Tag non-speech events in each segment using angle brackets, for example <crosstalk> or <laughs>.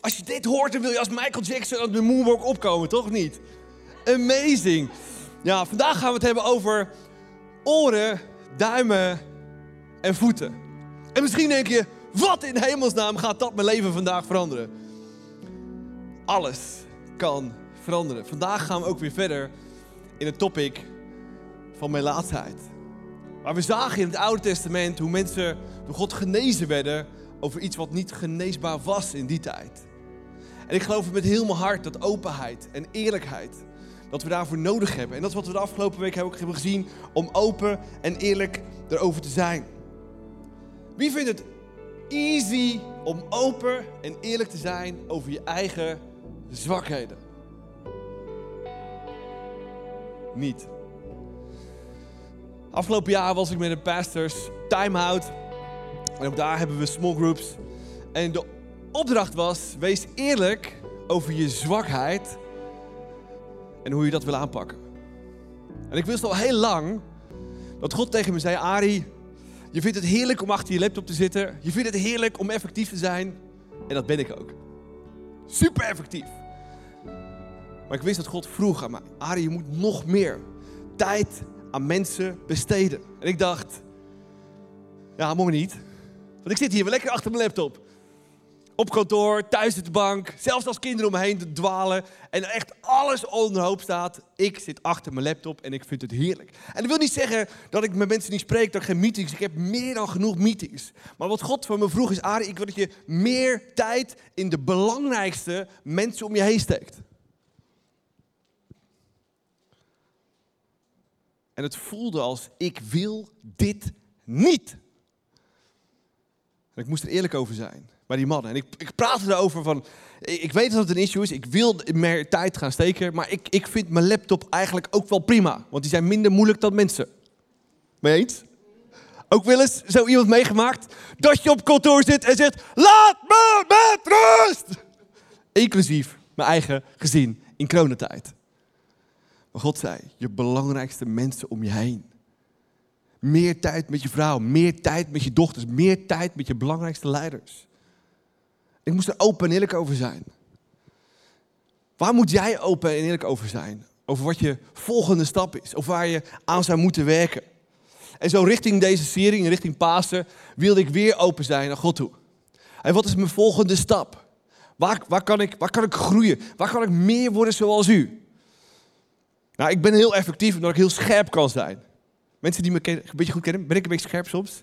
Als je dit hoort, dan wil je als Michael Jackson op de moonwalk opkomen, toch niet? Amazing! Ja, vandaag gaan we het hebben over oren, duimen en voeten. En misschien denk je, wat in hemelsnaam gaat dat mijn leven vandaag veranderen? Alles kan veranderen. Vandaag gaan we ook weer verder in het topic van mijn laatheid. Maar we zagen in het Oude Testament hoe mensen door God genezen werden over iets wat niet geneesbaar was in die tijd. En ik geloof met heel mijn hart dat openheid en eerlijkheid, dat we daarvoor nodig hebben. En dat is wat we de afgelopen week hebben gezien, om open en eerlijk erover te zijn. Wie vindt het easy om open en eerlijk te zijn over je eigen zwakheden? Niet. Afgelopen jaar was ik met de pastors time-out. En ook daar hebben we small groups. En de opdracht was, wees eerlijk over je zwakheid en hoe je dat wil aanpakken. En ik wist al heel lang dat God tegen me zei, Ari, je vindt het heerlijk om achter je laptop te zitten. Je vindt het heerlijk om effectief te zijn. En dat ben ik ook. Super effectief. Maar ik wist dat God vroeg aan mij, Ari, je moet nog meer tijd aan mensen besteden. En ik dacht, ja, mooi niet. Want ik zit hier weer lekker achter mijn laptop. Op kantoor, thuis op de bank, zelfs als kinderen om me heen dwalen. En echt alles onderhoop staat. Ik zit achter mijn laptop en ik vind het heerlijk. En dat wil niet zeggen dat ik met mensen niet spreek, dat ik geen meetings. Ik heb meer dan genoeg meetings. Maar wat God van me vroeg is, Arie, ik wil dat je meer tijd in de belangrijkste mensen om je heen steekt. En het voelde als, ik wil dit niet. Ik moest er eerlijk over zijn bij die mannen. En ik, ik praatte erover van, ik weet dat het een issue is, ik wil meer tijd gaan steken, maar ik, ik vind mijn laptop eigenlijk ook wel prima. Want die zijn minder moeilijk dan mensen. Mee eens? Ook wel eens zo iemand meegemaakt dat je op kantoor zit en zegt, laat me met rust! Inclusief mijn eigen gezin in coronatijd. Maar God zei, je belangrijkste mensen om je heen. Meer tijd met je vrouw, meer tijd met je dochters, meer tijd met je belangrijkste leiders. Ik moest er open en eerlijk over zijn. Waar moet jij open en eerlijk over zijn? Over wat je volgende stap is, of waar je aan zou moeten werken. En zo richting deze serie, richting Pasen, wilde ik weer open zijn naar God toe. En wat is mijn volgende stap? Waar, waar, kan ik, waar kan ik groeien? Waar kan ik meer worden zoals u? Nou, ik ben heel effectief omdat ik heel scherp kan zijn. Mensen die me een beetje goed kennen, ben ik een beetje scherp soms?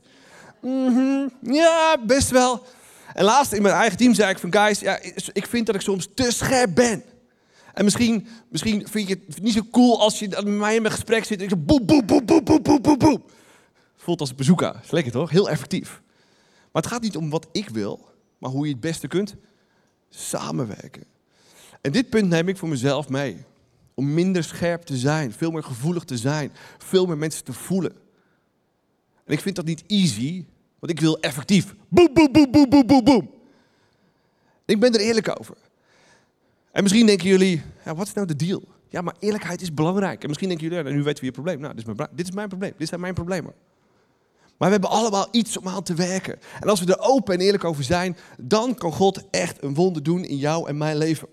Mm ja, best wel. En laatst in mijn eigen team zei ik van guys, ja, ik vind dat ik soms te scherp ben. En misschien, misschien vind je het niet zo cool als je met mij in mijn gesprek zit en ik zo boem, boem, boem, boem, boem, boem, boem, boem. Voelt als een bezoeker. Is lekker toch? Heel effectief. Maar het gaat niet om wat ik wil, maar hoe je het beste kunt samenwerken. En dit punt neem ik voor mezelf mee. Om minder scherp te zijn, veel meer gevoelig te zijn, veel meer mensen te voelen. En ik vind dat niet easy, want ik wil effectief. Boem, boem, boem, boem, boem, boem, boem. Ik ben er eerlijk over. En misschien denken jullie, ja, wat is nou de deal? Ja, maar eerlijkheid is belangrijk. En misschien denken jullie, nu weten we je probleem. Nou, dit is, mijn, dit is mijn probleem. Dit zijn mijn problemen. Maar we hebben allemaal iets om aan te werken. En als we er open en eerlijk over zijn, dan kan God echt een wonder doen in jou en mijn leven.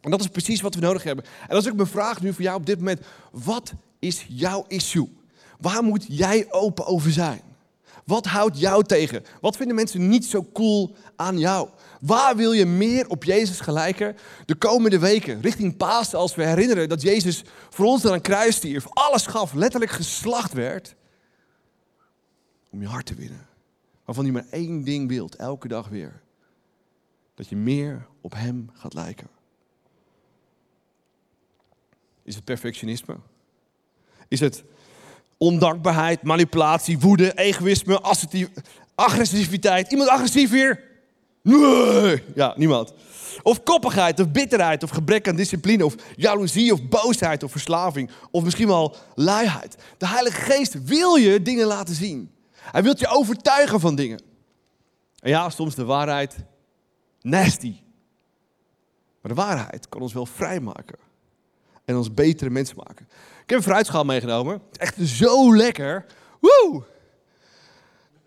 En dat is precies wat we nodig hebben. En dat is ook mijn vraag nu voor jou op dit moment. Wat is jouw issue? Waar moet jij open over zijn? Wat houdt jou tegen? Wat vinden mensen niet zo cool aan jou? Waar wil je meer op Jezus gelijken de komende weken, richting Pasen, als we herinneren dat Jezus voor ons aan een kruis stierf, alles gaf, letterlijk geslacht werd, om je hart te winnen. Waarvan hij maar één ding wilt, elke dag weer. Dat je meer op Hem gaat lijken. Is het perfectionisme? Is het ondankbaarheid, manipulatie, woede, egoïsme, agressiviteit? Iemand agressief hier? Nee, ja, niemand. Of koppigheid, of bitterheid, of gebrek aan discipline, of jaloezie, of boosheid, of verslaving, of misschien wel luiheid. De Heilige Geest wil je dingen laten zien. Hij wil je overtuigen van dingen. En ja, soms de waarheid nasty. Maar de waarheid kan ons wel vrijmaken en ons betere mensen maken. Ik heb een fruitschaal meegenomen. Echt zo lekker. Woe!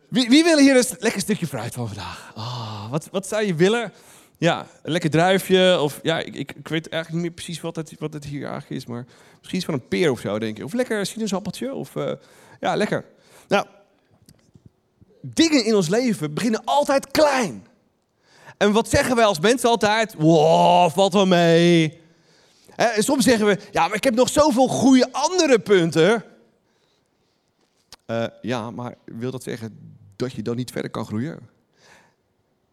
Wie, wie wil hier een lekker stukje fruit van vandaag? Oh, wat, wat zou je willen? Ja, een lekker druifje. Of ja, ik, ik, weet eigenlijk niet meer precies wat het, wat het hier eigenlijk is. Maar misschien iets van een peer of zo, denk ik. Of lekker sinaasappeltje. Of uh, ja, lekker. Nou, dingen in ons leven beginnen altijd klein. En wat zeggen wij als mensen altijd? Wow, valt wel mee. En soms zeggen we, ja, maar ik heb nog zoveel goede andere punten. Uh, ja, maar wil dat zeggen dat je dan niet verder kan groeien?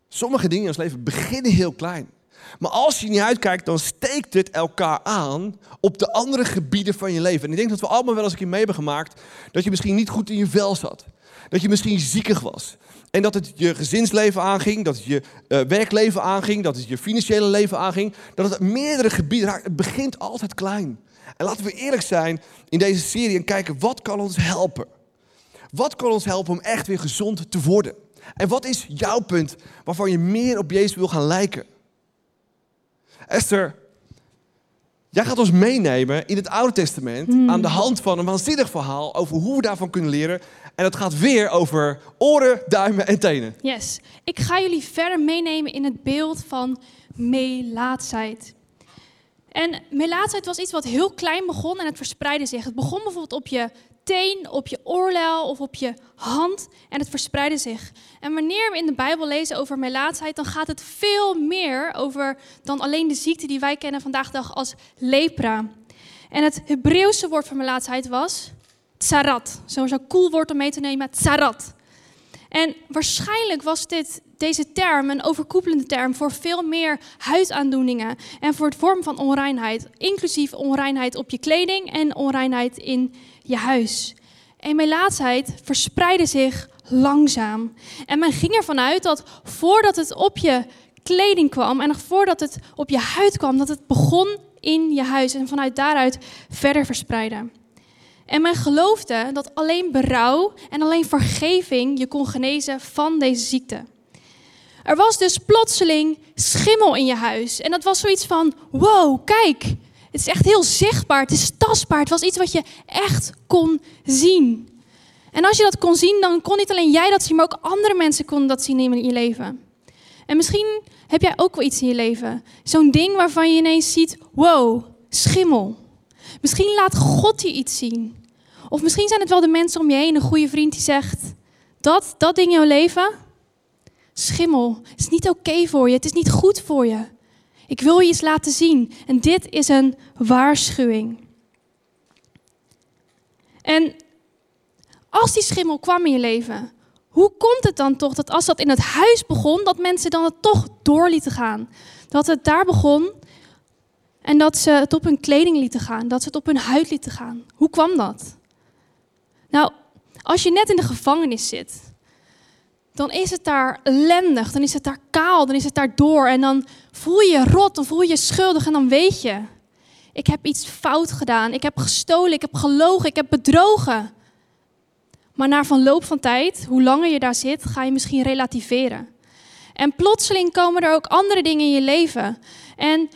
Sommige dingen in ons leven beginnen heel klein. Maar als je niet uitkijkt, dan steekt het elkaar aan op de andere gebieden van je leven. En ik denk dat we allemaal wel eens een keer mee hebben gemaakt dat je misschien niet goed in je vel zat. Dat je misschien ziekig was. En dat het je gezinsleven aanging, dat het je uh, werkleven aanging, dat het je financiële leven aanging. Dat het meerdere gebieden raakt. Het begint altijd klein. En laten we eerlijk zijn in deze serie en kijken wat kan ons helpen. Wat kan ons helpen om echt weer gezond te worden? En wat is jouw punt waarvan je meer op Jezus wil gaan lijken? Esther, jij gaat ons meenemen in het Oude Testament hmm. aan de hand van een waanzinnig verhaal over hoe we daarvan kunnen leren. En dat gaat weer over oren, duimen en tenen. Yes. Ik ga jullie verder meenemen in het beeld van melaatsheid. En melaatsheid was iets wat heel klein begon en het verspreidde zich. Het begon bijvoorbeeld op je teen, op je oorlel of op je hand en het verspreidde zich. En wanneer we in de Bijbel lezen over melaatsheid, dan gaat het veel meer over dan alleen de ziekte die wij kennen vandaag de dag als lepra. En het Hebreeuwse woord voor melaatsheid was tsarat. Zo'n zo cool woord om mee te nemen, tsarat. En waarschijnlijk was dit, deze term een overkoepelende term voor veel meer huidaandoeningen en voor het vorm van onreinheid, inclusief onreinheid op je kleding en onreinheid in je huis. En melaatsheid verspreidde zich langzaam. En men ging ervan uit dat voordat het op je kleding kwam en nog voordat het op je huid kwam, dat het begon in je huis en vanuit daaruit verder verspreidde. En men geloofde dat alleen berouw en alleen vergeving je kon genezen van deze ziekte. Er was dus plotseling schimmel in je huis. En dat was zoiets van: wow, kijk, het is echt heel zichtbaar, het is tastbaar. Het was iets wat je echt kon zien. En als je dat kon zien, dan kon niet alleen jij dat zien, maar ook andere mensen konden dat zien in je leven. En misschien heb jij ook wel iets in je leven. Zo'n ding waarvan je ineens ziet: wow, schimmel. Misschien laat God je iets zien. Of misschien zijn het wel de mensen om je heen, een goede vriend die zegt: dat, dat ding in jouw leven, schimmel, is niet oké voor je, het is niet goed voor je. Ik wil je iets laten zien. En dit is een waarschuwing. En als die schimmel kwam in je leven, hoe komt het dan toch dat als dat in het huis begon, dat mensen dan het toch door lieten gaan? Dat het daar begon en dat ze het op hun kleding lieten gaan, dat ze het op hun huid lieten gaan. Hoe kwam dat? Nou, als je net in de gevangenis zit, dan is het daar ellendig, dan is het daar kaal, dan is het daar door en dan voel je rot, dan voel je je schuldig en dan weet je, ik heb iets fout gedaan, ik heb gestolen, ik heb gelogen, ik heb bedrogen. Maar na verloop van tijd, hoe langer je daar zit, ga je misschien relativeren. En plotseling komen er ook andere dingen in je leven. En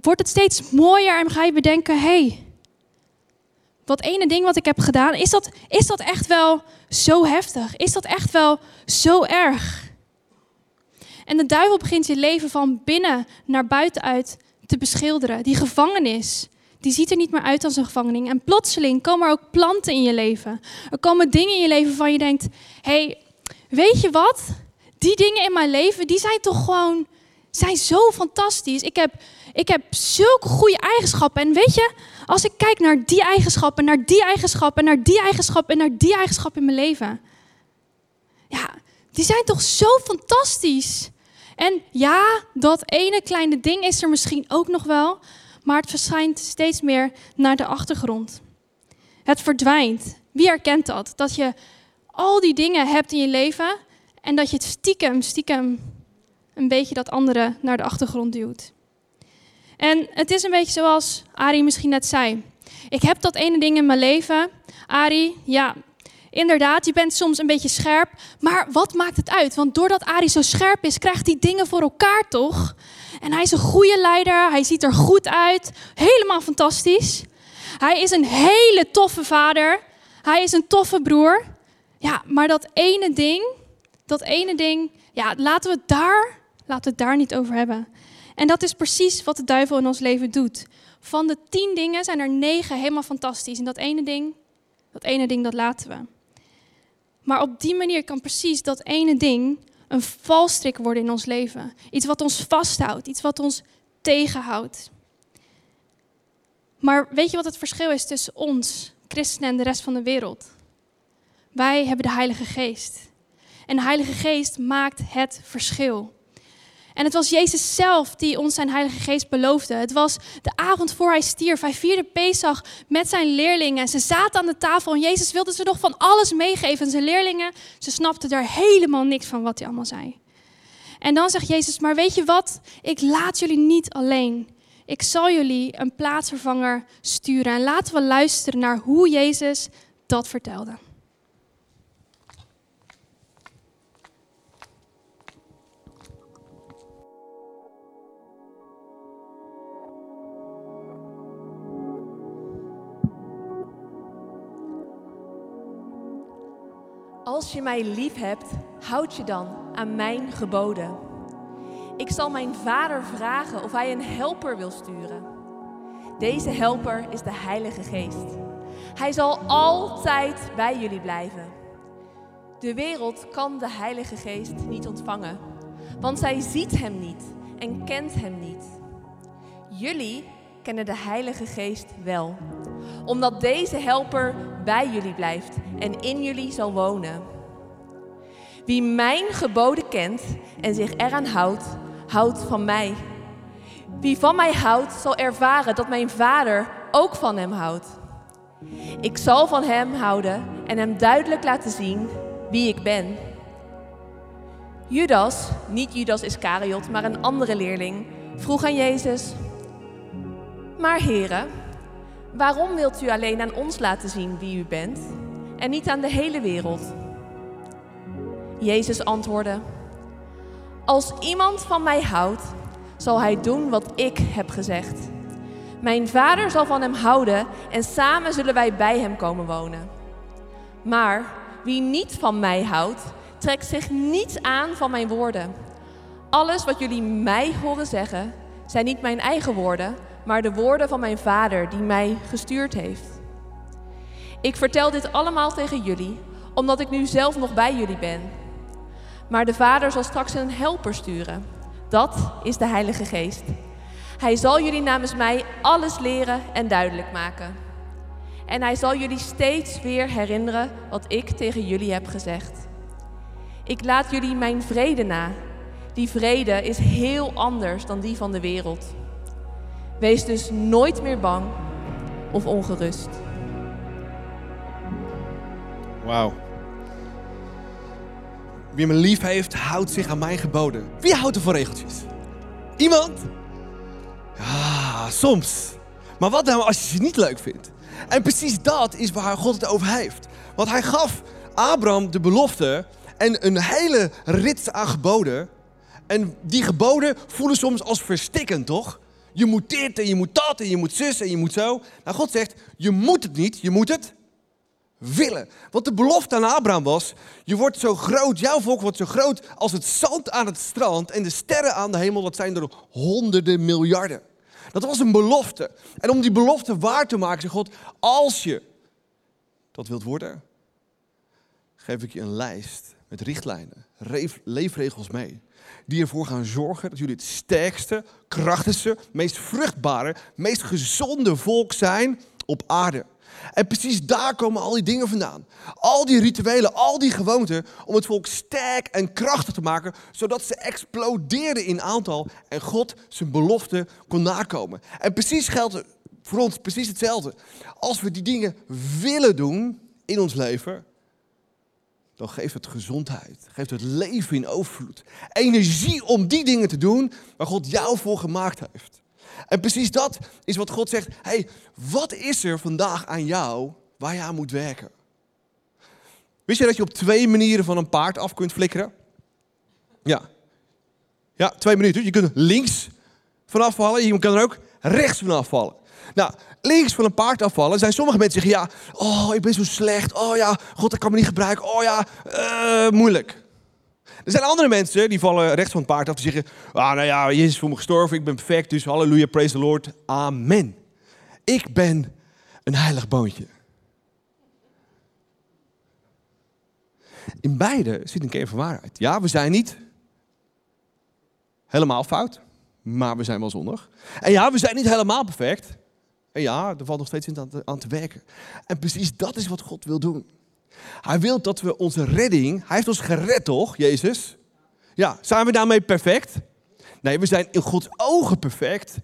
wordt het steeds mooier en ga je bedenken, hey, dat ene ding wat ik heb gedaan, is dat, is dat echt wel zo heftig? Is dat echt wel zo erg? En de duivel begint je leven van binnen naar buiten uit te beschilderen. Die gevangenis, die ziet er niet meer uit als een gevangenis. En plotseling komen er ook planten in je leven. Er komen dingen in je leven waarvan je denkt: hé, hey, weet je wat? Die dingen in mijn leven, die zijn toch gewoon zijn zo fantastisch. Ik heb, ik heb zulke goede eigenschappen. En weet je, als ik kijk naar die eigenschappen, naar die eigenschappen, naar die eigenschappen en naar die eigenschappen in mijn leven. Ja, die zijn toch zo fantastisch. En ja, dat ene kleine ding is er misschien ook nog wel, maar het verschijnt steeds meer naar de achtergrond. Het verdwijnt. Wie herkent dat? Dat je al die dingen hebt in je leven en dat je het stiekem, stiekem een beetje dat andere naar de achtergrond duwt. En het is een beetje zoals Ari misschien net zei. Ik heb dat ene ding in mijn leven. Ari, ja, inderdaad, je bent soms een beetje scherp. Maar wat maakt het uit? Want doordat Ari zo scherp is, krijgt hij dingen voor elkaar toch? En hij is een goede leider. Hij ziet er goed uit. Helemaal fantastisch. Hij is een hele toffe vader. Hij is een toffe broer. Ja, maar dat ene ding, dat ene ding, ja, laten we daar We het daar niet over hebben. En dat is precies wat de duivel in ons leven doet. Van de tien dingen zijn er negen helemaal fantastisch. En dat ene ding, dat ene ding, dat laten we. Maar op die manier kan precies dat ene ding een valstrik worden in ons leven. Iets wat ons vasthoudt, iets wat ons tegenhoudt. Maar weet je wat het verschil is tussen ons, christenen, en de rest van de wereld? Wij hebben de Heilige Geest. En de Heilige Geest maakt het verschil. En het was Jezus zelf die ons zijn Heilige Geest beloofde. Het was de avond voor hij stierf. Hij vierde Pesach met zijn leerlingen. Ze zaten aan de tafel en Jezus wilde ze nog van alles meegeven. En zijn leerlingen, ze snapten daar helemaal niks van wat hij allemaal zei. En dan zegt Jezus, maar weet je wat? Ik laat jullie niet alleen. Ik zal jullie een plaatsvervanger sturen. En laten we luisteren naar hoe Jezus dat vertelde. Als je mij lief hebt, houd je dan aan mijn geboden. Ik zal mijn vader vragen of hij een helper wil sturen. Deze helper is de Heilige Geest. Hij zal altijd bij jullie blijven. De wereld kan de Heilige Geest niet ontvangen, want zij ziet hem niet en kent hem niet. Jullie kennen de Heilige Geest wel, omdat deze helper bij jullie blijft en in jullie zal wonen. Wie mijn geboden kent en zich eraan houdt, houdt van mij. Wie van mij houdt, zal ervaren dat mijn Vader ook van hem houdt. Ik zal van hem houden en hem duidelijk laten zien wie ik ben. Judas, niet Judas Iscariot, maar een andere leerling, vroeg aan Jezus: Maar heren, waarom wilt u alleen aan ons laten zien wie u bent en niet aan de hele wereld? Jezus antwoordde: Als iemand van mij houdt, zal hij doen wat ik heb gezegd. Mijn vader zal van hem houden en samen zullen wij bij hem komen wonen. Maar wie niet van mij houdt, trekt zich niets aan van mijn woorden. Alles wat jullie mij horen zeggen, zijn niet mijn eigen woorden, maar de woorden van mijn vader die mij gestuurd heeft. Ik vertel dit allemaal tegen jullie, omdat ik nu zelf nog bij jullie ben. Maar de Vader zal straks een helper sturen. Dat is de Heilige Geest. Hij zal jullie namens mij alles leren en duidelijk maken. En hij zal jullie steeds weer herinneren wat ik tegen jullie heb gezegd. Ik laat jullie mijn vrede na. Die vrede is heel anders dan die van de wereld. Wees dus nooit meer bang of ongerust. Wauw. Wie me lief heeft, houdt zich aan mijn geboden. Wie houdt er voor regeltjes? Iemand? Ja, soms. Maar wat nou als je ze niet leuk vindt? En precies dat is waar God het over heeft. Want hij gaf Abraham de belofte en een hele rits aan geboden. En die geboden voelen soms als verstikkend, toch? Je moet dit en je moet dat en je moet zus en je moet zo. Nou, God zegt, je moet het niet, je moet het willen. Want de belofte aan Abraham was: je wordt zo groot, jouw volk wordt zo groot als het zand aan het strand en de sterren aan de hemel, dat zijn er honderden miljarden. Dat was een belofte. En om die belofte waar te maken, zegt God: als je dat wilt worden, geef ik je een lijst met richtlijnen, leefregels mee. Die ervoor gaan zorgen dat jullie het sterkste, krachtigste, meest vruchtbare, meest gezonde volk zijn op aarde. En precies daar komen al die dingen vandaan. Al die rituelen, al die gewoonten om het volk sterk en krachtig te maken, zodat ze explodeerden in aantal en God zijn belofte kon nakomen. En precies geldt voor ons precies hetzelfde. Als we die dingen willen doen in ons leven, dan geeft het gezondheid, geeft het leven in overvloed. Energie om die dingen te doen waar God jou voor gemaakt heeft. En precies dat is wat God zegt. hey, wat is er vandaag aan jou waar je aan moet werken? Wist je dat je op twee manieren van een paard af kunt flikkeren? Ja. Ja, twee minuten. Je kunt links vanaf vallen, je kan er ook rechts vanaf vallen. Nou, links van een paard afvallen zijn sommige mensen zeggen ja, oh, ik ben zo slecht. Oh ja, God, dat kan me niet gebruiken. Oh ja, uh, moeilijk. Er zijn andere mensen die vallen rechts van het paard af die zeggen: ah, Nou ja, Jezus is voor me gestorven, ik ben perfect, dus halleluja, praise the Lord, amen. Ik ben een heilig boontje. In beide zit een kern van waarheid. Ja, we zijn niet helemaal fout, maar we zijn wel zondig. En ja, we zijn niet helemaal perfect. Ja, er valt nog steeds aan aan te werken. En precies dat is wat God wil doen. Hij wil dat we onze redding, hij heeft ons gered toch, Jezus? Ja, zijn we daarmee perfect? Nee, we zijn in Gods ogen perfect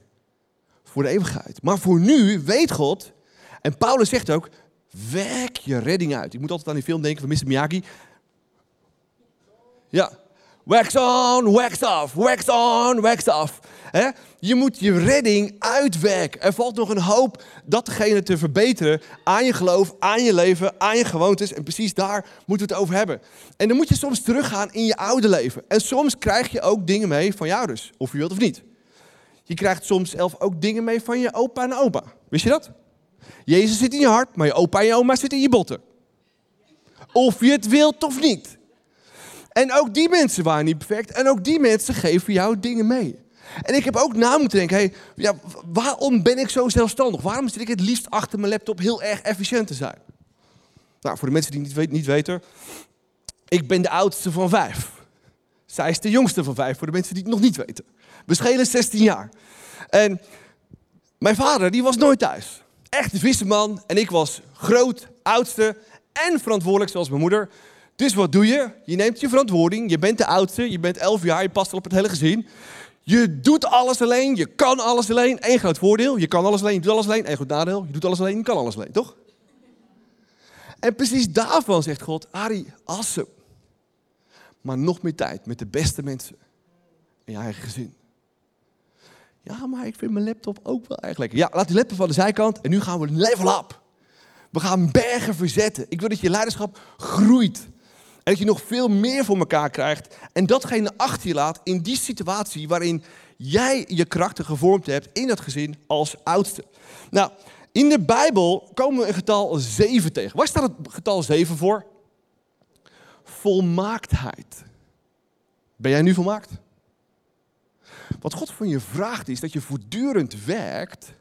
voor de eeuwigheid. Maar voor nu weet God, en Paulus zegt ook, werk je redding uit. Ik moet altijd aan die film denken van Mr. Miyagi. Ja, wax on, wax off, wax on, wax off. Je moet je redding uitwerken. Er valt nog een hoop datgene te verbeteren aan je geloof, aan je leven, aan je gewoontes. En precies daar moeten we het over hebben. En dan moet je soms teruggaan in je oude leven. En soms krijg je ook dingen mee van je ouders, of je wilt of niet. Je krijgt soms zelf ook dingen mee van je opa en oma. Wist je dat? Jezus zit in je hart, maar je opa en je oma zitten in je botten. Of je het wilt of niet. En ook die mensen waren niet perfect. En ook die mensen geven jou dingen mee. En ik heb ook na moeten denken, hey, ja, waarom ben ik zo zelfstandig? Waarom zit ik het liefst achter mijn laptop heel erg efficiënt te zijn? Nou, voor de mensen die het niet, weten, ik ben de oudste van vijf. Zij is de jongste van vijf, voor de mensen die het nog niet weten. We schelen 16 jaar. En mijn vader, die was nooit thuis. Echt een visseman. En ik was groot, oudste en verantwoordelijk, zoals mijn moeder. Dus wat doe je? Je neemt je verantwoording. Je bent de oudste, je bent 11 jaar, je past al op het hele gezin. Je doet alles alleen, je kan alles alleen. Eén groot voordeel, je kan alles alleen, je doet alles alleen. Eén goed nadeel, je doet alles alleen, je kan alles alleen, toch? En precies daarvan zegt God, Ari, awesome. Maar nog meer tijd met de beste mensen in je eigen gezin. Ja, maar ik vind mijn laptop ook wel erg lekker. Ja, laat die laptop van de zijkant en nu gaan we level up. We gaan bergen verzetten. Ik wil dat je leiderschap groeit. En dat je nog veel meer voor elkaar krijgt. En datgene achter je laat in die situatie waarin jij je karakter gevormd hebt in dat gezin als oudste. Nou, in de Bijbel komen we een getal 7 tegen. Waar staat het getal 7 voor? Volmaaktheid. Ben jij nu volmaakt? Wat God van je vraagt is dat je voortdurend werkt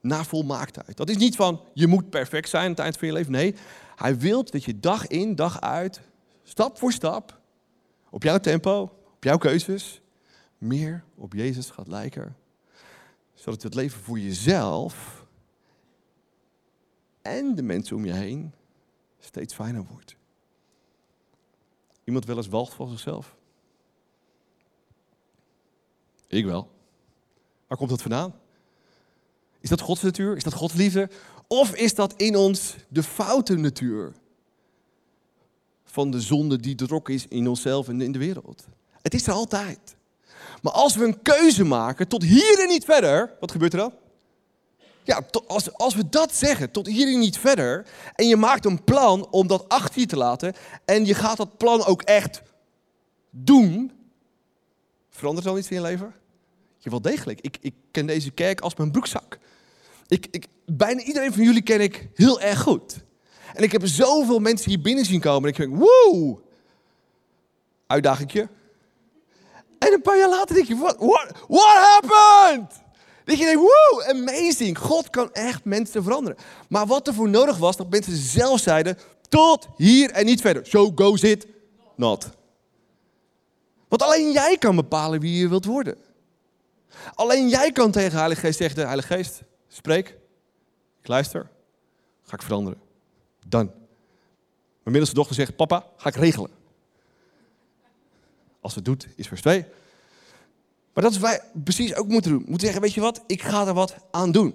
naar volmaaktheid. Dat is niet van je moet perfect zijn aan het eind van je leven. Nee, hij wil dat je dag in, dag uit, stap voor stap, op jouw tempo, op jouw keuzes, meer op Jezus gaat lijken. Zodat het leven voor jezelf en de mensen om je heen steeds fijner wordt. Iemand wel eens walgt van zichzelf? Ik wel. Waar komt dat vandaan? Is dat Gods natuur? Is dat Gods liefde? Of is dat in ons de foute natuur van de zonde die drok is in onszelf en in de wereld? Het is er altijd. Maar als we een keuze maken tot hier en niet verder, wat gebeurt er dan? Ja, als, als we dat zeggen, tot hier en niet verder, en je maakt een plan om dat achter je te laten, en je gaat dat plan ook echt doen, verandert dan iets in je leven? Je wel degelijk. Ik, ik ken deze kerk als mijn broekzak. Ik, ik, bijna iedereen van jullie ken ik heel erg goed. En ik heb zoveel mensen hier binnen zien komen. En ik denk, woe, uitdagingje. En een paar jaar later denk je, what, what, happened? Dat je denkt, woe, amazing. God kan echt mensen veranderen. Maar wat er voor nodig was, dat mensen zelf zeiden, tot hier en niet verder. So goes it not. Want alleen jij kan bepalen wie je wilt worden. Alleen jij kan tegen de Heilige Geest zeggen, Heilige Geest, spreek, ik luister, ga ik veranderen. Dan. Mijn middelste dochter zegt, papa, ga ik regelen. Als het doet, is vers 2. Maar dat is wat wij precies ook moeten doen. Moeten zeggen, weet je wat, ik ga er wat aan doen.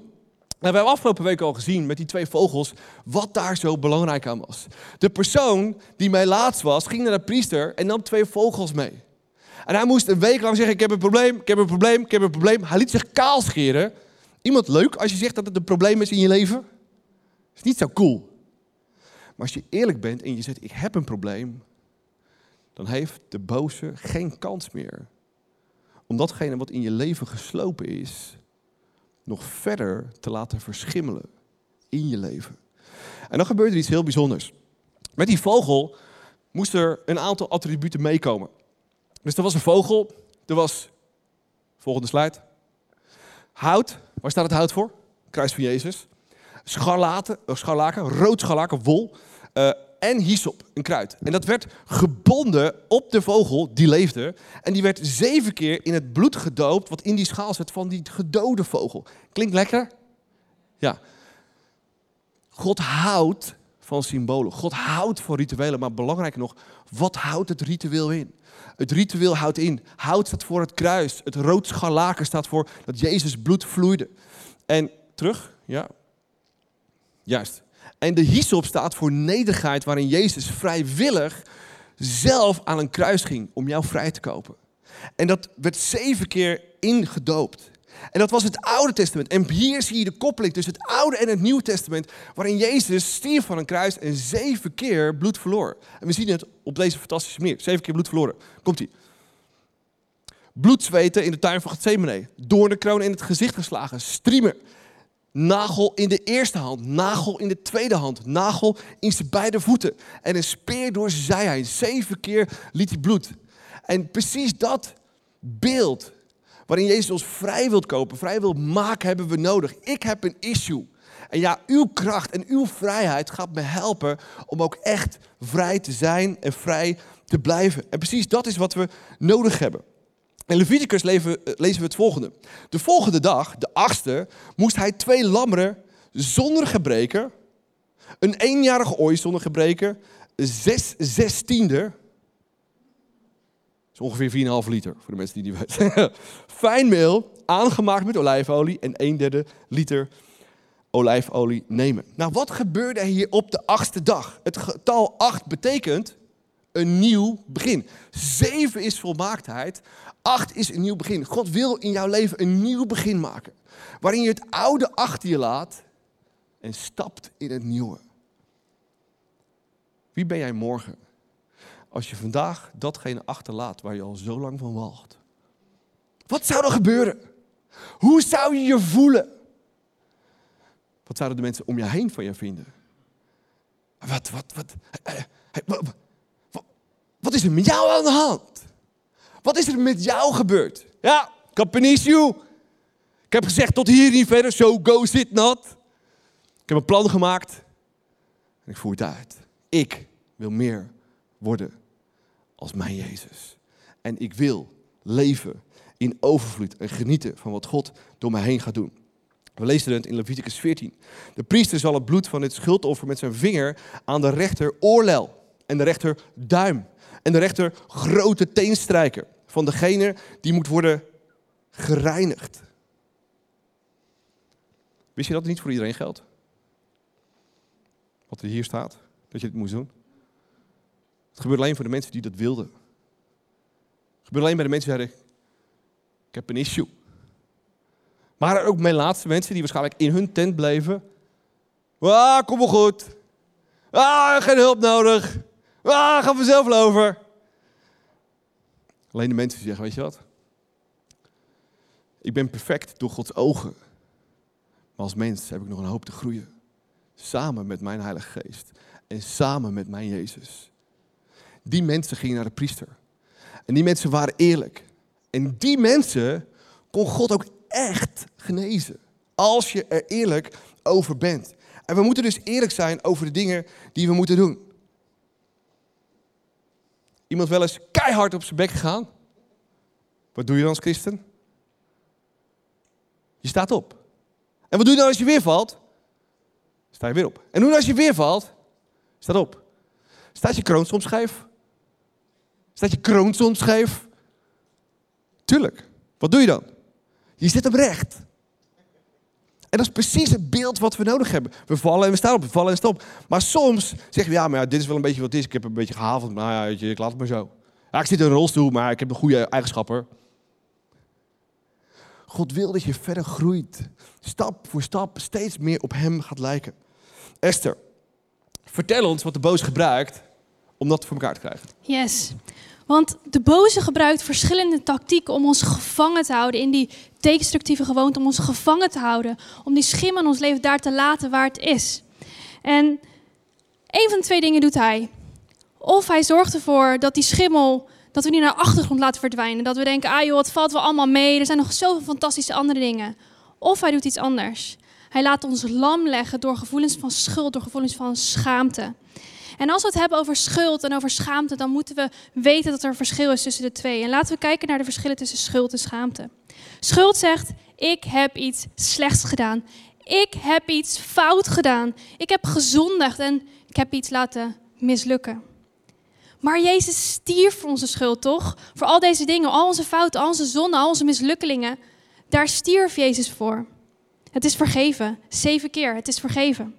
Nou, we hebben afgelopen week al gezien met die twee vogels wat daar zo belangrijk aan was. De persoon die mij laatst was, ging naar de priester en nam twee vogels mee. En hij moest een week lang zeggen, ik heb een probleem, ik heb een probleem, ik heb een probleem. Hij liet zich kaal scheren. Iemand leuk als je zegt dat het een probleem is in je leven? Dat is niet zo cool. Maar als je eerlijk bent en je zegt, ik heb een probleem, dan heeft de boze geen kans meer. Om datgene wat in je leven geslopen is, nog verder te laten verschimmelen in je leven. En dan gebeurt er iets heel bijzonders. Met die vogel moesten er een aantal attributen meekomen. Dus er was een vogel, er was, volgende slide, hout. Waar staat het hout voor? Kruis van Jezus. Scharlaten, uh, scharlaken, rood scharlaken, wol. Uh, en hyssop, een kruid. En dat werd gebonden op de vogel die leefde. En die werd zeven keer in het bloed gedoopt wat in die schaal zit van die gedode vogel. Klinkt lekker? Ja. God houdt van symbolen. God houdt van rituelen, maar belangrijker nog, wat houdt het ritueel in? Het ritueel houdt in. Hout staat voor het kruis. Het rood scharlaken staat voor dat Jezus bloed vloeide. En terug, ja. Juist. En de hyssop staat voor nederigheid, waarin Jezus vrijwillig zelf aan een kruis ging om jou vrij te kopen. En dat werd zeven keer ingedoopt. En dat was het Oude Testament. En hier zie je de koppeling tussen het Oude en het Nieuwe Testament, waarin Jezus stierf van een kruis en zeven keer bloed verloor. En we zien het op deze fantastische manier. Zeven keer bloed verloren. Komt-ie. Bloedzweten in de tuin van Gethsemane. Doornenkroon in het gezicht geslagen. Striemen. Nagel in de eerste hand, nagel in de tweede hand, nagel in zijn beide voeten. En een speer door zijn zij. Zeven keer liet hij bloed. En precies dat beeld waarin Jezus ons vrij wilt kopen, vrij wil maken, hebben we nodig. Ik heb een issue. En ja, uw kracht en uw vrijheid gaat me helpen om ook echt vrij te zijn en vrij te blijven. En precies dat is wat we nodig hebben. In Leviticus lezen we het volgende. De volgende dag, de achtste, moest hij twee lammeren zonder gebreken, een eenjarige ooi zonder gebreken, zes zestiende, is ongeveer 4,5 liter voor de mensen die niet weten. <laughs> Fijn meel, aangemaakt met olijfolie en een derde liter olijfolie nemen. Nou, wat gebeurde er hier op de achtste dag? Het getal 8 betekent een nieuw begin. 7 is volmaaktheid, 8 is een nieuw begin. God wil in jouw leven een nieuw begin maken. Waarin je het oude achter je laat en stapt in het nieuwe. Wie ben jij morgen? Als je vandaag datgene achterlaat waar je al zo lang van wacht? Wat zou er gebeuren? Hoe zou je je voelen? Wat zouden de mensen om je heen van je vinden? Wat, wat, wat, eh, eh, wat, is er met jou aan de hand? Wat is er met jou gebeurd? Ja, issue. Ik heb gezegd tot hier niet verder, so goes it not. Ik heb een plan gemaakt en ik voer het uit. Ik wil meer worden als mijn Jezus. En ik wil leven in overvloed en genieten van wat God door mij heen gaat doen. We lezen het in Leviticus 14. De priester zal het bloed van dit schuldoffer met zijn vinger aan de rechter oorlel en de rechter duim en de rechter grote teen strijken van degene die moet worden gereinigd. Wist je dat het niet voor iedereen geldt? Wat er hier staat, dat je dit moet doen? Het gebeurt alleen voor de mensen die dat wilden. Het gebeurt alleen bij de mensen die zeiden, ik heb een issue. Maar er ook mijn laatste mensen die waarschijnlijk in hun tent bleven. Ah, kom wel goed. Ah, geen hulp nodig. Ah, ga vanzelf over. Alleen de mensen die zeggen, weet je wat? Ik ben perfect door Gods ogen. Maar als mens heb ik nog een hoop te groeien. Samen met mijn Heilige Geest. En samen met mijn Jezus. Die mensen gingen naar de priester. En die mensen waren eerlijk. En die mensen kon God ook echt genezen. Als je er eerlijk over bent. En we moeten dus eerlijk zijn over de dingen die we moeten doen. Iemand wel eens keihard op zijn bek gegaan? Wat doe je dan als christen? Je staat op. En wat doe je dan als je weer valt? Sta je weer op. En hoe als je weer valt? Staat op. Staat je kroon soms? Staat je kroon soms scheef? Tuurlijk. Wat doe je dan? Je zet hem recht. En dat is precies het beeld wat we nodig hebben. We vallen en we staan op, we vallen en staan op. Maar soms zeggen we, ja, maar ja, dit is wel een beetje wat het is. Ik heb een beetje gehavend, maar ja, ik laat het maar zo. Ja, ik zit in een rolstoel, maar ik heb een goede eigenschappen. God wil dat je verder groeit. Stap voor stap steeds meer op hem gaat lijken. Esther, vertel ons wat de boos gebruikt om dat voor elkaar te krijgen. Yes. Want de boze gebruikt verschillende tactieken om ons gevangen te houden in die destructieve gewoonte, om ons gevangen te houden, om die schim in ons leven daar te laten waar het is. En een van de twee dingen doet hij. Of hij zorgt ervoor dat die schimmel, dat we die naar achtergrond laten verdwijnen. Dat we denken, ah joh, het valt wel allemaal mee. Er zijn nog zoveel fantastische andere dingen. Of hij doet iets anders. Hij laat ons lam leggen door gevoelens van schuld, door gevoelens van schaamte. En als we het hebben over schuld en over schaamte, dan moeten we weten dat er een verschil is tussen de twee. En laten we kijken naar de verschillen tussen schuld en schaamte. Schuld zegt, ik heb iets slechts gedaan. Ik heb iets fout gedaan. Ik heb gezondigd en ik heb iets laten mislukken. Maar Jezus stierf voor onze schuld, toch? Voor al deze dingen, al onze fouten, al onze zonden, al onze mislukkelingen. Daar stierf Jezus voor. Het is vergeven. Zeven keer, het is vergeven.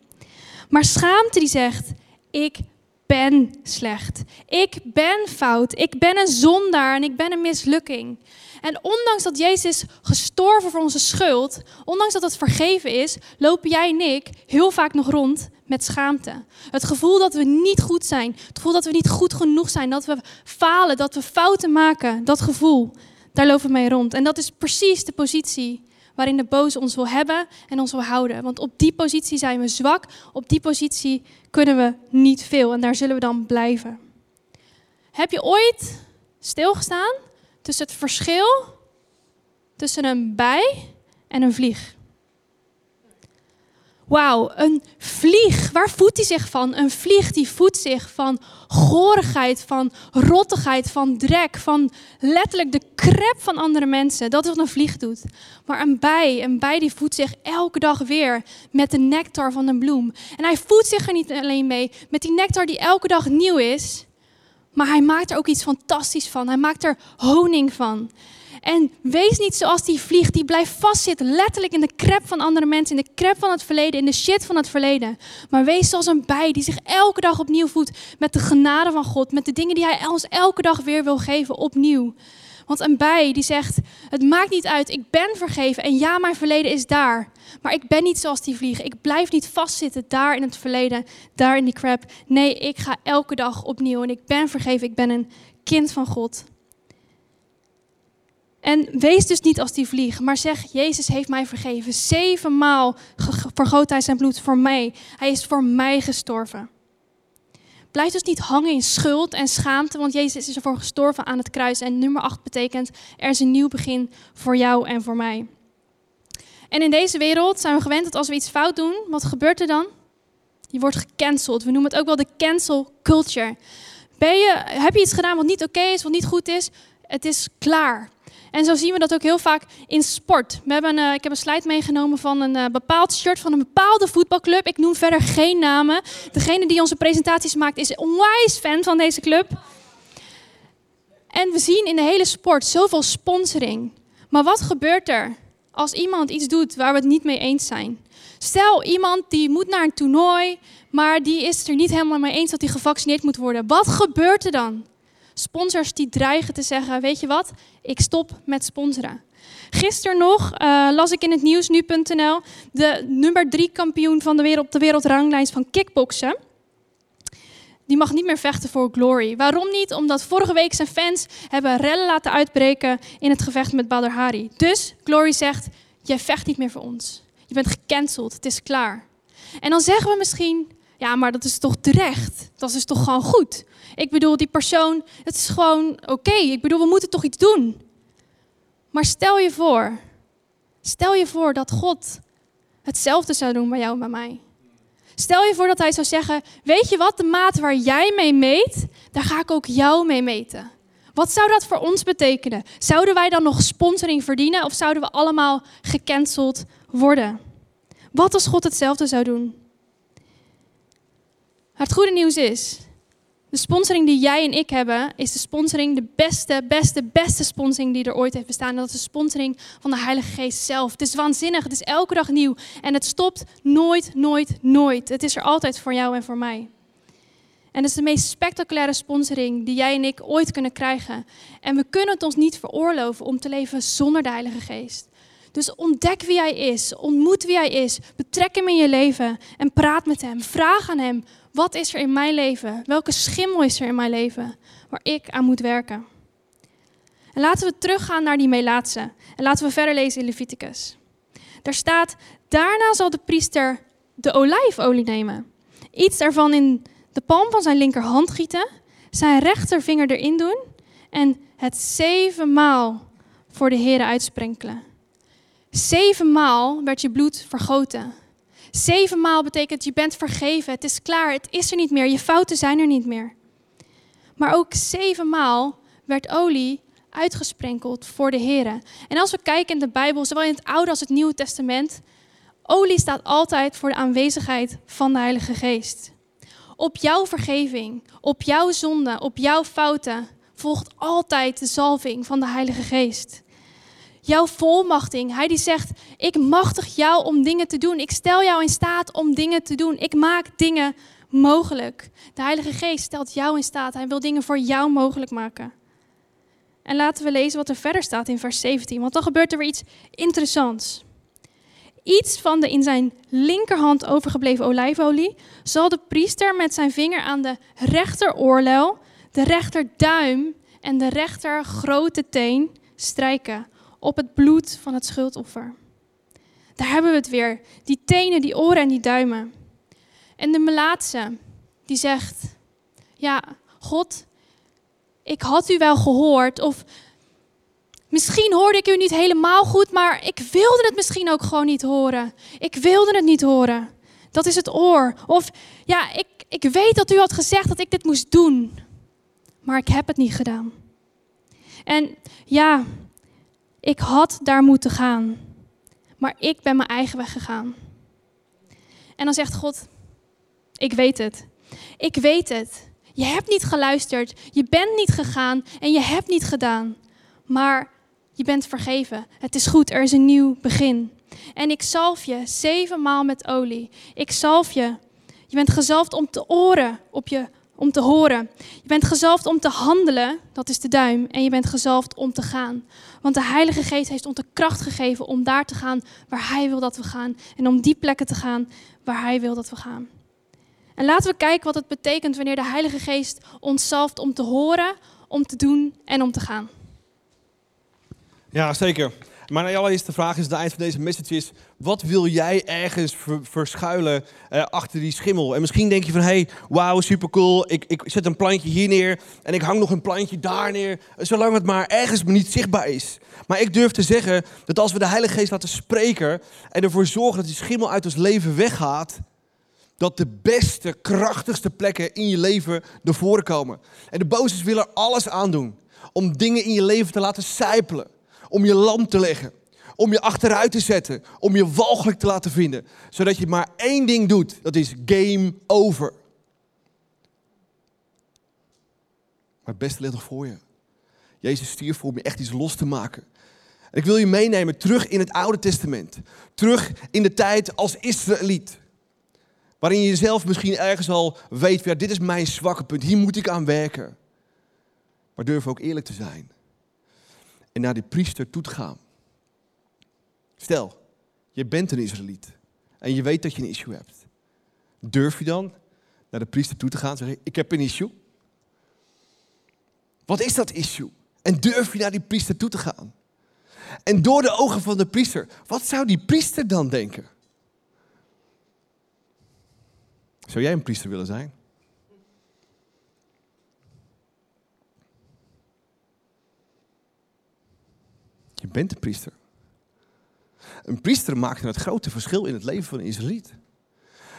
Maar schaamte die zegt, ik ben slecht. Ik ben fout. Ik ben een zondaar en ik ben een mislukking. En ondanks dat Jezus gestorven voor onze schuld, ondanks dat het vergeven is, lopen jij en ik heel vaak nog rond met schaamte. Het gevoel dat we niet goed zijn, het gevoel dat we niet goed genoeg zijn, dat we falen, dat we fouten maken, dat gevoel, daar lopen we mee rond. En dat is precies de positie waarin de boze ons wil hebben en ons wil houden. Want op die positie zijn we zwak, op die positie kunnen we niet veel en daar zullen we dan blijven. Heb je ooit stilgestaan tussen het verschil tussen een bij en een vlieg? Wauw, een vlieg, waar voedt hij zich van? Een vlieg die voedt zich van gorigheid, van rottigheid, van drek, van letterlijk de krep van andere mensen. Dat is wat een vlieg doet. Maar een bij, een bij die voedt zich elke dag weer met de nectar van een bloem. En hij voedt zich er niet alleen mee met die nectar die elke dag nieuw is, maar hij maakt er ook iets fantastisch van. Hij maakt er honing van. En wees niet zoals die vlieg die blijft vastzitten, letterlijk in de krep van andere mensen, in de krep van het verleden, in de shit van het verleden. Maar wees zoals een bij die zich elke dag opnieuw voedt met de genade van God, met de dingen die Hij ons elke dag weer wil geven, opnieuw. Want een bij die zegt, het maakt niet uit, ik ben vergeven en ja, mijn verleden is daar. Maar ik ben niet zoals die vlieg. Ik blijf niet vastzitten daar in het verleden, daar in die crap. Nee, ik ga elke dag opnieuw en ik ben vergeven. Ik ben een kind van God. En wees dus niet als die vlieg, maar zeg, Jezus heeft mij vergeven. Zevenmaal vergoot hij zijn bloed voor mij. Hij is voor mij gestorven. Blijf dus niet hangen in schuld en schaamte, want Jezus is ervoor gestorven aan het kruis. En nummer 8 betekent, er is een nieuw begin voor jou en voor mij. En in deze wereld zijn we gewend dat als we iets fout doen, wat gebeurt er dan? Je wordt gecanceld. We noemen het ook wel de cancel culture. Ben je, heb je iets gedaan wat niet oké is, wat niet goed is? Het is klaar. En zo zien we dat ook heel vaak in sport. We hebben, uh, ik heb een slide meegenomen van een uh, bepaald shirt van een bepaalde voetbalclub. Ik noem verder geen namen. Degene die onze presentaties maakt is onwijs fan van deze club. En we zien in de hele sport zoveel sponsoring. Maar wat gebeurt er als iemand iets doet waar we het niet mee eens zijn? Stel, iemand die moet naar een toernooi, maar die is er niet helemaal mee eens dat hij gevaccineerd moet worden. Wat gebeurt er dan? Sponsors die dreigen te zeggen: Weet je wat, ik stop met sponsoren. Gisteren nog uh, las ik in het nieuws nu.nl de nummer drie kampioen van de wereld de wereldranglijst van kickboksen. Die mag niet meer vechten voor Glory. Waarom niet? Omdat vorige week zijn fans hebben rellen laten uitbreken in het gevecht met Badr Hari. Dus Glory zegt: Jij vecht niet meer voor ons. Je bent gecanceld. Het is klaar. En dan zeggen we misschien: Ja, maar dat is toch terecht? Dat is toch gewoon goed? Ik bedoel, die persoon, het is gewoon oké. Ik bedoel, we moeten toch iets doen. Maar stel je voor, stel je voor dat God hetzelfde zou doen bij jou en bij mij. Stel je voor dat hij zou zeggen: Weet je wat, de maat waar jij mee meet, daar ga ik ook jou mee meten. Wat zou dat voor ons betekenen? Zouden wij dan nog sponsoring verdienen of zouden we allemaal gecanceld worden? Wat als God hetzelfde zou doen? Het goede nieuws is de sponsoring die jij en ik hebben, is de sponsoring, de beste, beste, beste sponsoring die er ooit heeft bestaan. Dat is de sponsoring van de Heilige Geest zelf. Het is waanzinnig, het is elke dag nieuw. En het stopt nooit, nooit, nooit. Het is er altijd voor jou en voor mij. En het is de meest spectaculaire sponsoring die jij en ik ooit kunnen krijgen. En we kunnen het ons niet veroorloven om te leven zonder de Heilige Geest. Dus ontdek wie Hij is, ontmoet wie Hij is, betrek Hem in je leven en praat met Hem. Vraag aan Hem, wat is er in mijn leven? Welke schimmel is er in mijn leven waar ik aan moet werken? En laten we teruggaan naar die Melaatse en laten we verder lezen in Leviticus. Daar staat, daarna zal de priester de olijfolie nemen, iets daarvan in de palm van zijn linkerhand gieten, zijn rechtervinger erin doen en het zevenmaal voor de Heer uitsprenkelen. Zevenmaal werd je bloed vergoten. Zevenmaal betekent je bent vergeven. Het is klaar. Het is er niet meer. Je fouten zijn er niet meer. Maar ook zevenmaal werd olie uitgesprenkeld voor de Heer. En als we kijken in de Bijbel, zowel in het Oude als het Nieuwe Testament, olie staat altijd voor de aanwezigheid van de Heilige Geest. Op jouw vergeving, op jouw zonde, op jouw fouten volgt altijd de zalving van de Heilige Geest. Jouw volmachting, hij die zegt, ik machtig jou om dingen te doen. Ik stel jou in staat om dingen te doen. Ik maak dingen mogelijk. De Heilige Geest stelt jou in staat. Hij wil dingen voor jou mogelijk maken. En laten we lezen wat er verder staat in vers 17, want dan gebeurt er weer iets interessants. Iets van de in zijn linkerhand overgebleven olijfolie zal de priester met zijn vinger aan de rechteroorlel, de rechterduim en de rechter grote teen strijken op het bloed van het schuldoffer. Daar hebben we het weer. Die tenen, die oren en die duimen. En de melaatse, die zegt, ja, God, ik had u wel gehoord. Of misschien hoorde ik u niet helemaal goed, maar ik wilde het misschien ook gewoon niet horen. Ik wilde het niet horen. Dat is het oor. Of ja, ik, ik weet dat u had gezegd dat ik dit moest doen, maar ik heb het niet gedaan. En ja, ik had daar moeten gaan, maar ik ben mijn eigen weg gegaan. En dan zegt God, ik weet het. Ik weet het. Je hebt niet geluisterd, je bent niet gegaan en je hebt niet gedaan. Maar je bent vergeven. Het is goed, er is een nieuw begin. En ik zalf je zevenmaal met olie. Ik zalf je. Je bent gezalfd om te oren op je om te horen. Je bent gezalfd om te handelen, dat is de duim. En je bent gezalfd om te gaan. Want de Heilige Geest heeft ons de kracht gegeven om daar te gaan waar Hij wil dat we gaan. En om die plekken te gaan waar Hij wil dat we gaan. En laten we kijken wat het betekent wanneer de Heilige Geest ons zalft om te horen, om te doen en om te gaan. Ja, zeker. Mijn allereerste vraag is, het eind van deze message is, wat wil jij ergens verschuilen uh, achter die schimmel? En misschien denk je van, hey, wauw, supercool, ik, ik zet een plantje hier neer en ik hang nog een plantje daar neer, zolang het maar ergens maar niet zichtbaar is. Maar ik durf te zeggen dat als we de Heilige Geest laten spreken en ervoor zorgen dat die schimmel uit ons leven weggaat, dat de beste, krachtigste plekken in je leven voren komen. En de bozes willen er alles aan doen om dingen in je leven te laten sijpelen om je lam te leggen. Om je achteruit te zetten. Om je walgelijk te laten vinden. Zodat je maar één ding doet. Dat is game over. Maar het beste ligt nog voor je. Jezus stierf voor om je echt iets los te maken. En ik wil je meenemen terug in het Oude Testament. Terug in de tijd als Israëliet. Waarin je jezelf misschien ergens al weet, ja, dit is mijn zwakke punt, hier moet ik aan werken. Maar durf ook eerlijk te zijn en naar die priester toe te gaan. Stel, je bent een Israëliet en je weet dat je een issue hebt. Durf je dan naar de priester toe te gaan en zeggen, ik heb een issue? Wat is dat issue? En durf je naar die priester toe te gaan? En door de ogen van de priester, wat zou die priester dan denken? Zou jij een priester willen zijn? Je bent een priester. Een priester maakte het grote verschil in het leven van een Israëliet.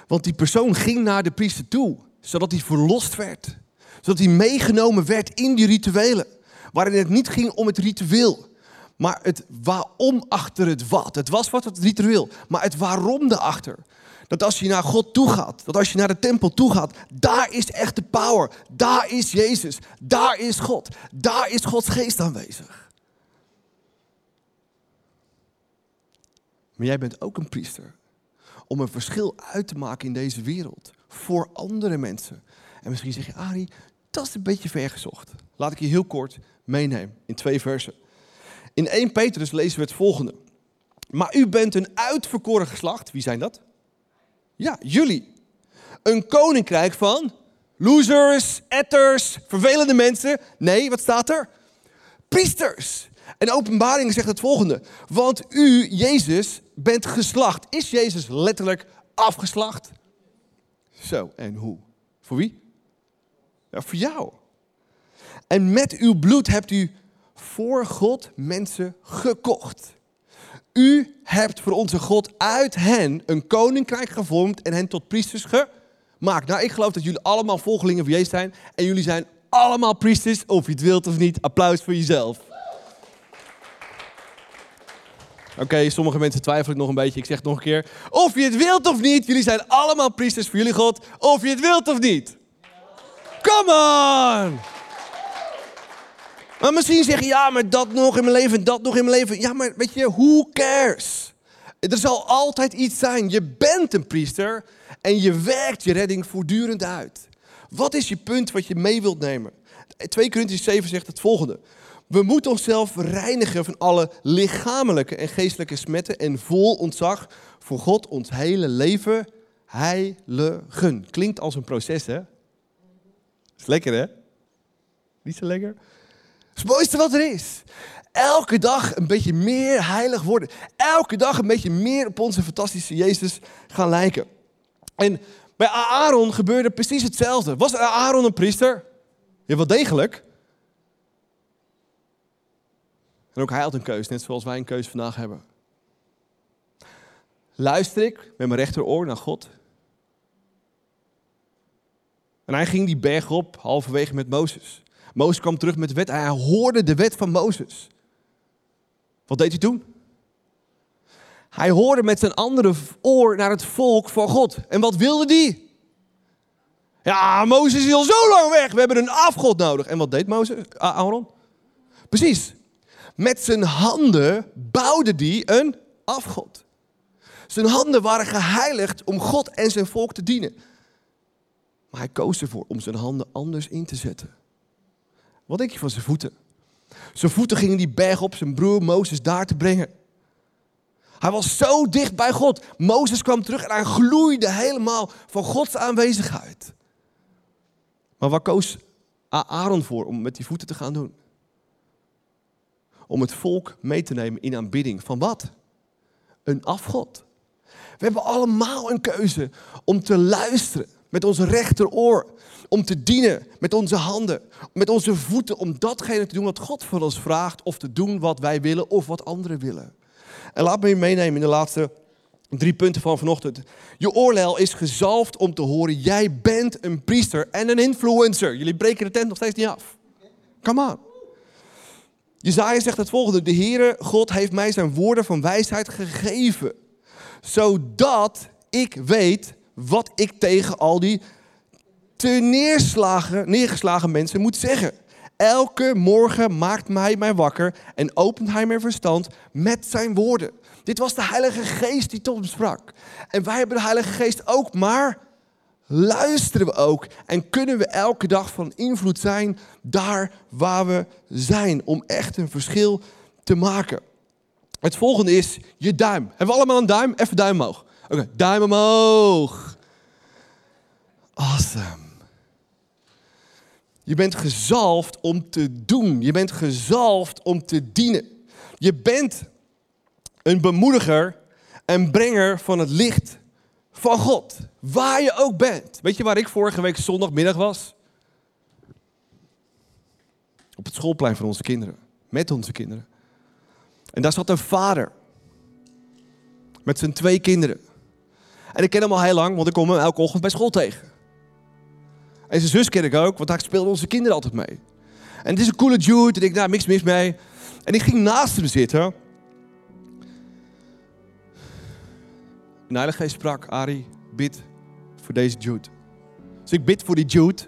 Want die persoon ging naar de priester toe, zodat hij verlost werd. Zodat hij meegenomen werd in die rituelen. Waarin het niet ging om het ritueel, maar het waarom achter het wat. Het was wat het ritueel, maar het waarom erachter. Dat als je naar God toe gaat, dat als je naar de tempel toe gaat, daar is echt de power. Daar is Jezus. Daar is God. Daar is Gods geest aanwezig. Maar jij bent ook een priester. Om een verschil uit te maken in deze wereld. Voor andere mensen. En misschien zeg je, Ari, dat is een beetje ver gezocht. Laat ik je heel kort meenemen in twee versen. In 1 Petrus lezen we het volgende. Maar u bent een uitverkoren geslacht. Wie zijn dat? Ja, jullie. Een koninkrijk van losers, etters, vervelende mensen. Nee, wat staat er? Priesters. En openbaring zegt het volgende. Want u, Jezus, bent geslacht. Is Jezus letterlijk afgeslacht? Zo, en hoe? Voor wie? Ja, voor jou. En met uw bloed hebt u voor God mensen gekocht. U hebt voor onze God uit hen een koninkrijk gevormd en hen tot priesters gemaakt. Nou, ik geloof dat jullie allemaal volgelingen van Jezus zijn. En jullie zijn allemaal priesters, of je het wilt of niet. Applaus voor jezelf. Oké, sommige mensen twijfelen nog een beetje. Ik zeg het nog een keer. Of je het wilt of niet, jullie zijn allemaal priesters voor jullie God. Of je het wilt of niet. Come on! Maar misschien zeg je, ja, maar dat nog in mijn leven, dat nog in mijn leven. Ja, maar weet je, who cares? Er zal altijd iets zijn. Je bent een priester en je werkt je redding voortdurend uit. Wat is je punt wat je mee wilt nemen? 2 Corinthians 7 zegt het volgende. We moeten onszelf reinigen van alle lichamelijke en geestelijke smetten en vol ontzag voor God ons hele leven heiligen. Klinkt als een proces, hè? Is lekker, hè? Niet zo lekker? Het mooiste wat er is. Elke dag een beetje meer heilig worden. Elke dag een beetje meer op onze fantastische Jezus gaan lijken. En bij Aaron gebeurde precies hetzelfde. Was Aaron een priester? Ja, wel degelijk. En ook hij had een keus, net zoals wij een keus vandaag hebben. Luister ik met mijn rechteroor naar God? En hij ging die berg op, halverwege met Mozes. Mozes kwam terug met de wet. Hij hoorde de wet van Mozes. Wat deed hij toen? Hij hoorde met zijn andere oor naar het volk van God. En wat wilde die? Ja, Mozes is al zo lang weg. We hebben een afgod nodig. En wat deed Mozes, Aaron? Precies. Met zijn handen bouwde die een afgod. Zijn handen waren geheiligd om God en zijn volk te dienen. Maar hij koos ervoor om zijn handen anders in te zetten. Wat denk je van zijn voeten? Zijn voeten gingen die berg op zijn broer Mozes daar te brengen. Hij was zo dicht bij God. Mozes kwam terug en hij gloeide helemaal van Gods aanwezigheid. Maar waar koos Aaron voor om met die voeten te gaan doen? Om het volk mee te nemen in aanbidding van wat? Een afgod. We hebben allemaal een keuze om te luisteren met ons rechteroor. Om te dienen met onze handen, met onze voeten, om datgene te doen wat God voor ons vraagt, of te doen wat wij willen of wat anderen willen. En laat me je meenemen in de laatste drie punten van vanochtend. Je oorlel is gezalfd om te horen, jij bent een priester en een influencer. Jullie breken de tent nog steeds niet af. Come on. Jezaja zegt het volgende, de Heere God heeft mij zijn woorden van wijsheid gegeven, zodat ik weet wat ik tegen al die neerslagen, neergeslagen mensen moet zeggen. Elke morgen maakt mij mij wakker en opent hij mijn verstand met zijn woorden. Dit was de Heilige Geest die tot hem sprak. En wij hebben de Heilige Geest ook, maar luisteren we ook en kunnen we elke dag van invloed zijn daar waar we zijn om echt een verschil te maken. Het volgende is je duim. Hebben we allemaal een duim? Even duim omhoog. Oké, duim omhoog. Awesome. Je bent gezalfd om te doen. Je bent gezalfd om te dienen. Je bent een bemoediger en brenger van het licht van God. Waar je ook bent. Weet je waar ik vorige week zondagmiddag was? Op het schoolplein van onze kinderen. Met onze kinderen. En daar zat een vader. Met zijn twee kinderen. En ik ken hem al heel lang, want ik kom hem elke ochtend bij school tegen. En zijn zus ken ik ook, want daar speelden onze kinderen altijd mee. En het is een coole dude. En ik, nou, niks mis mee. En ik ging naast hem zitten. En de Geest sprak, Ari, bid voor deze Jude. Dus ik bid voor die Jude.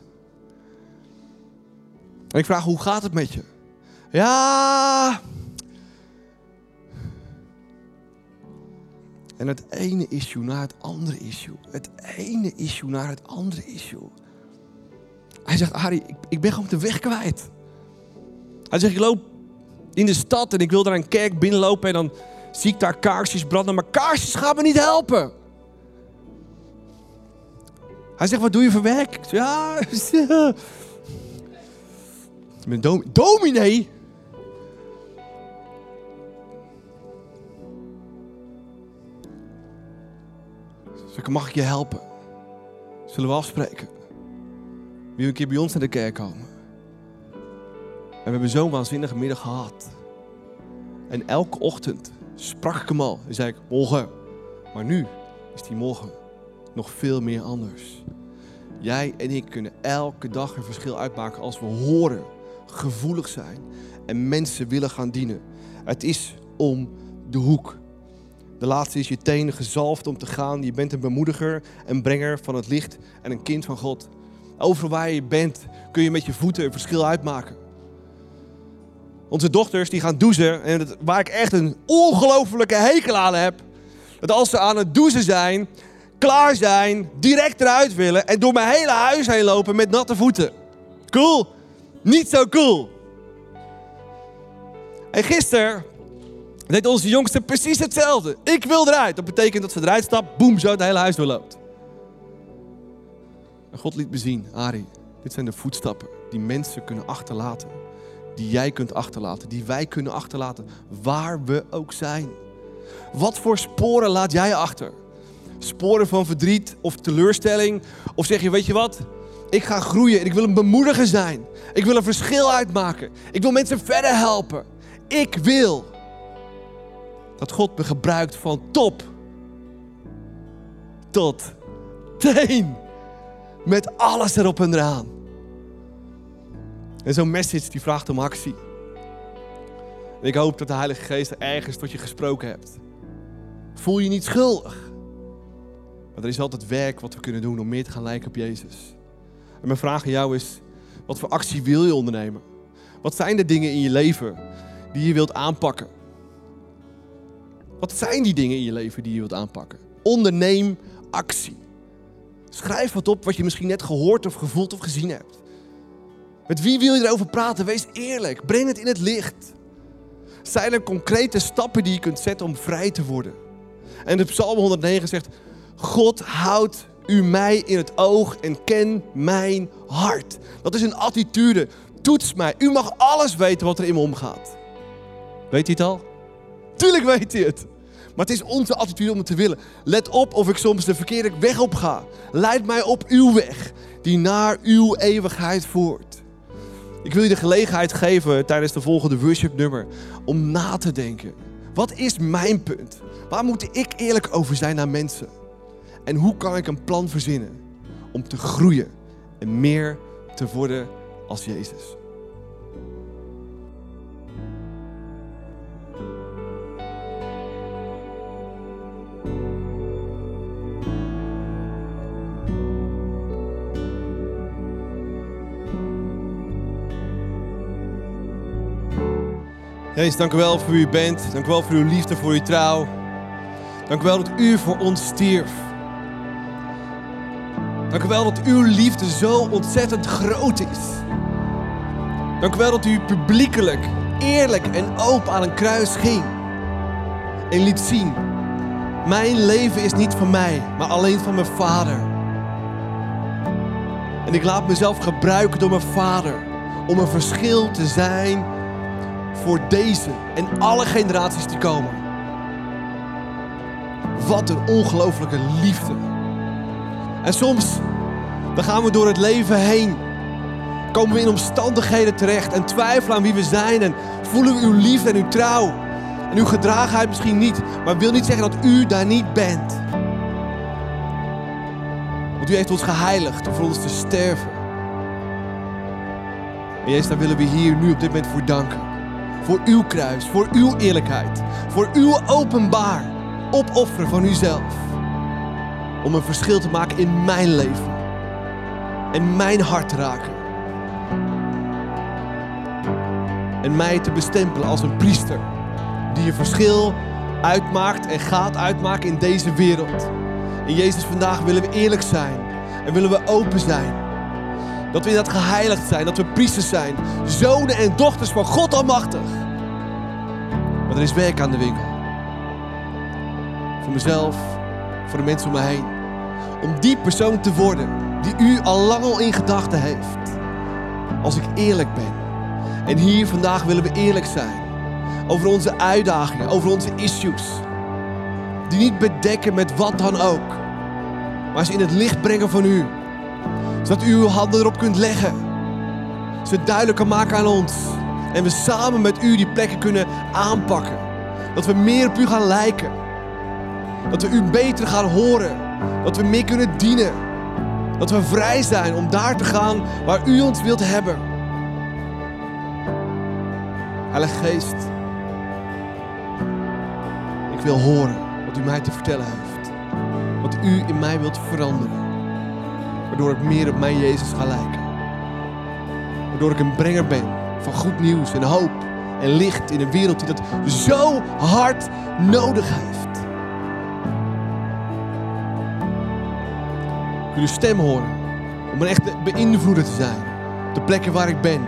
En ik vraag, hoe gaat het met je? Ja. En het ene issue naar het andere issue. Het ene issue naar het andere issue. Hij zegt, Harry, ik, ik ben gewoon de weg kwijt. Hij zegt, ik loop in de stad en ik wil daar een kerk binnenlopen en dan zie ik daar kaarsjes branden. Maar kaarsjes gaan me niet helpen. Hij zegt, wat doe je voor werk? Ja, <laughs> ben dom dominee. Zeg, mag ik je helpen? Zullen we afspreken? Wil je een keer bij ons naar de kerk komen? we hebben zo'n waanzinnige middag gehad. En elke ochtend sprak ik hem al en zei ik, morgen. Maar nu is die morgen nog veel meer anders. Jij en ik kunnen elke dag een verschil uitmaken als we horen, gevoelig zijn en mensen willen gaan dienen. Het is om de hoek. De laatste is je tenen gezalfd om te gaan. Je bent een bemoediger, een brenger van het licht en een kind van God. Overal waar je bent kun je met je voeten een verschil uitmaken. Onze dochters die gaan douchen en dat, waar ik echt een ongelofelijke hekel aan heb. Dat als ze aan het douchen zijn, klaar zijn, direct eruit willen en door mijn hele huis heen lopen met natte voeten. Cool? Niet zo cool. En gisteren deed onze jongste precies hetzelfde. Ik wil eruit. Dat betekent dat ze eruit stapt, boem, zo het hele huis doorloopt. En God liet me zien, Ari, dit zijn de voetstappen die mensen kunnen achterlaten. Die jij kunt achterlaten, die wij kunnen achterlaten, waar we ook zijn. Wat voor sporen laat jij achter? Sporen van verdriet of teleurstelling? Of zeg je, weet je wat? Ik ga groeien en ik wil een bemoediger zijn. Ik wil een verschil uitmaken. Ik wil mensen verder helpen. Ik wil dat God me gebruikt van top tot teen. Met alles erop en eraan. En zo'n message die vraagt om actie. Ik hoop dat de Heilige Geest ergens tot je gesproken hebt. Voel je niet schuldig. Maar er is altijd werk wat we kunnen doen om meer te gaan lijken op Jezus. En mijn vraag aan jou is, wat voor actie wil je ondernemen? Wat zijn de dingen in je leven die je wilt aanpakken? Wat zijn die dingen in je leven die je wilt aanpakken? Onderneem actie. Schrijf wat op wat je misschien net gehoord of gevoeld of gezien hebt. Met wie wil je erover praten? Wees eerlijk. Breng het in het licht. Zijn er concrete stappen die je kunt zetten om vrij te worden? En de Psalm 109 zegt: God houdt u mij in het oog en ken mijn hart. Dat is een attitude. Toets mij. U mag alles weten wat er in me omgaat. Weet hij het al? Tuurlijk weet hij het. Maar het is onze attitude om het te willen. Let op of ik soms de verkeerde weg op ga. Leid mij op uw weg, die naar uw eeuwigheid voert. Ik wil je de gelegenheid geven tijdens de volgende worship nummer om na te denken. Wat is mijn punt? Waar moet ik eerlijk over zijn naar mensen? En hoe kan ik een plan verzinnen om te groeien en meer te worden als Jezus? Jezus, dank u wel voor wie u bent. Dank u wel voor uw liefde, voor uw trouw. Dank u wel dat u voor ons stierf. Dank u wel dat uw liefde zo ontzettend groot is. Dank u wel dat u publiekelijk, eerlijk en open aan een kruis ging. En liet zien, mijn leven is niet van mij, maar alleen van mijn vader. En ik laat mezelf gebruiken door mijn vader om een verschil te zijn voor deze en alle generaties die komen. Wat een ongelofelijke liefde. En soms dan gaan we door het leven heen. Komen we in omstandigheden terecht en twijfelen aan wie we zijn en voelen we uw liefde en uw trouw. En uw gedragenheid misschien niet, maar wil niet zeggen dat u daar niet bent. Want u heeft ons geheiligd om voor ons te sterven. En Jezus, daar willen we hier nu op dit moment voor danken. Voor uw kruis, voor uw eerlijkheid, voor uw openbaar opofferen van uzelf. Om een verschil te maken in mijn leven. En mijn hart te raken. En mij te bestempelen als een priester. Die een verschil uitmaakt en gaat uitmaken in deze wereld. In Jezus vandaag willen we eerlijk zijn. En willen we open zijn. Dat we inderdaad geheiligd zijn. Dat we priesters zijn. Zonen en dochters van God Almachtig. Maar er is werk aan de winkel. Voor mezelf. Voor de mensen om me heen. Om die persoon te worden die u al lang al in gedachten heeft. Als ik eerlijk ben. En hier vandaag willen we eerlijk zijn. Over onze uitdagingen, over onze issues. Die niet bedekken met wat dan ook. Maar ze in het licht brengen van u. Zodat u uw handen erop kunt leggen. Ze duidelijk kan maken aan ons. En we samen met u die plekken kunnen aanpakken. Dat we meer op u gaan lijken. Dat we u beter gaan horen. Dat we meer kunnen dienen. Dat we vrij zijn om daar te gaan waar u ons wilt hebben. Heilige Geest, ik wil horen wat u mij te vertellen heeft. Wat u in mij wilt veranderen. Waardoor ik meer op mijn Jezus ga lijken. Waardoor ik een brenger ben van goed nieuws en hoop en licht in een wereld die dat zo hard nodig heeft. Ik wil uw stem horen om een echte beïnvloeder te zijn. Op de plekken waar ik ben.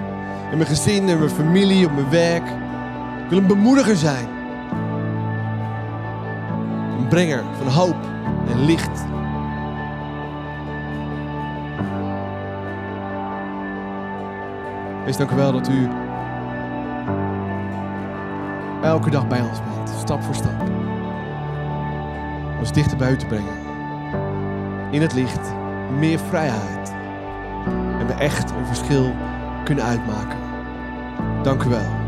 In mijn gezin, in mijn familie, op mijn werk. Ik wil een bemoediger zijn. Een brenger van hoop en licht. Wees dank u wel dat u elke dag bij ons bent, stap voor stap. Ons dichter bij u te brengen. In het licht, meer vrijheid. En we echt een verschil kunnen uitmaken. Dank u wel.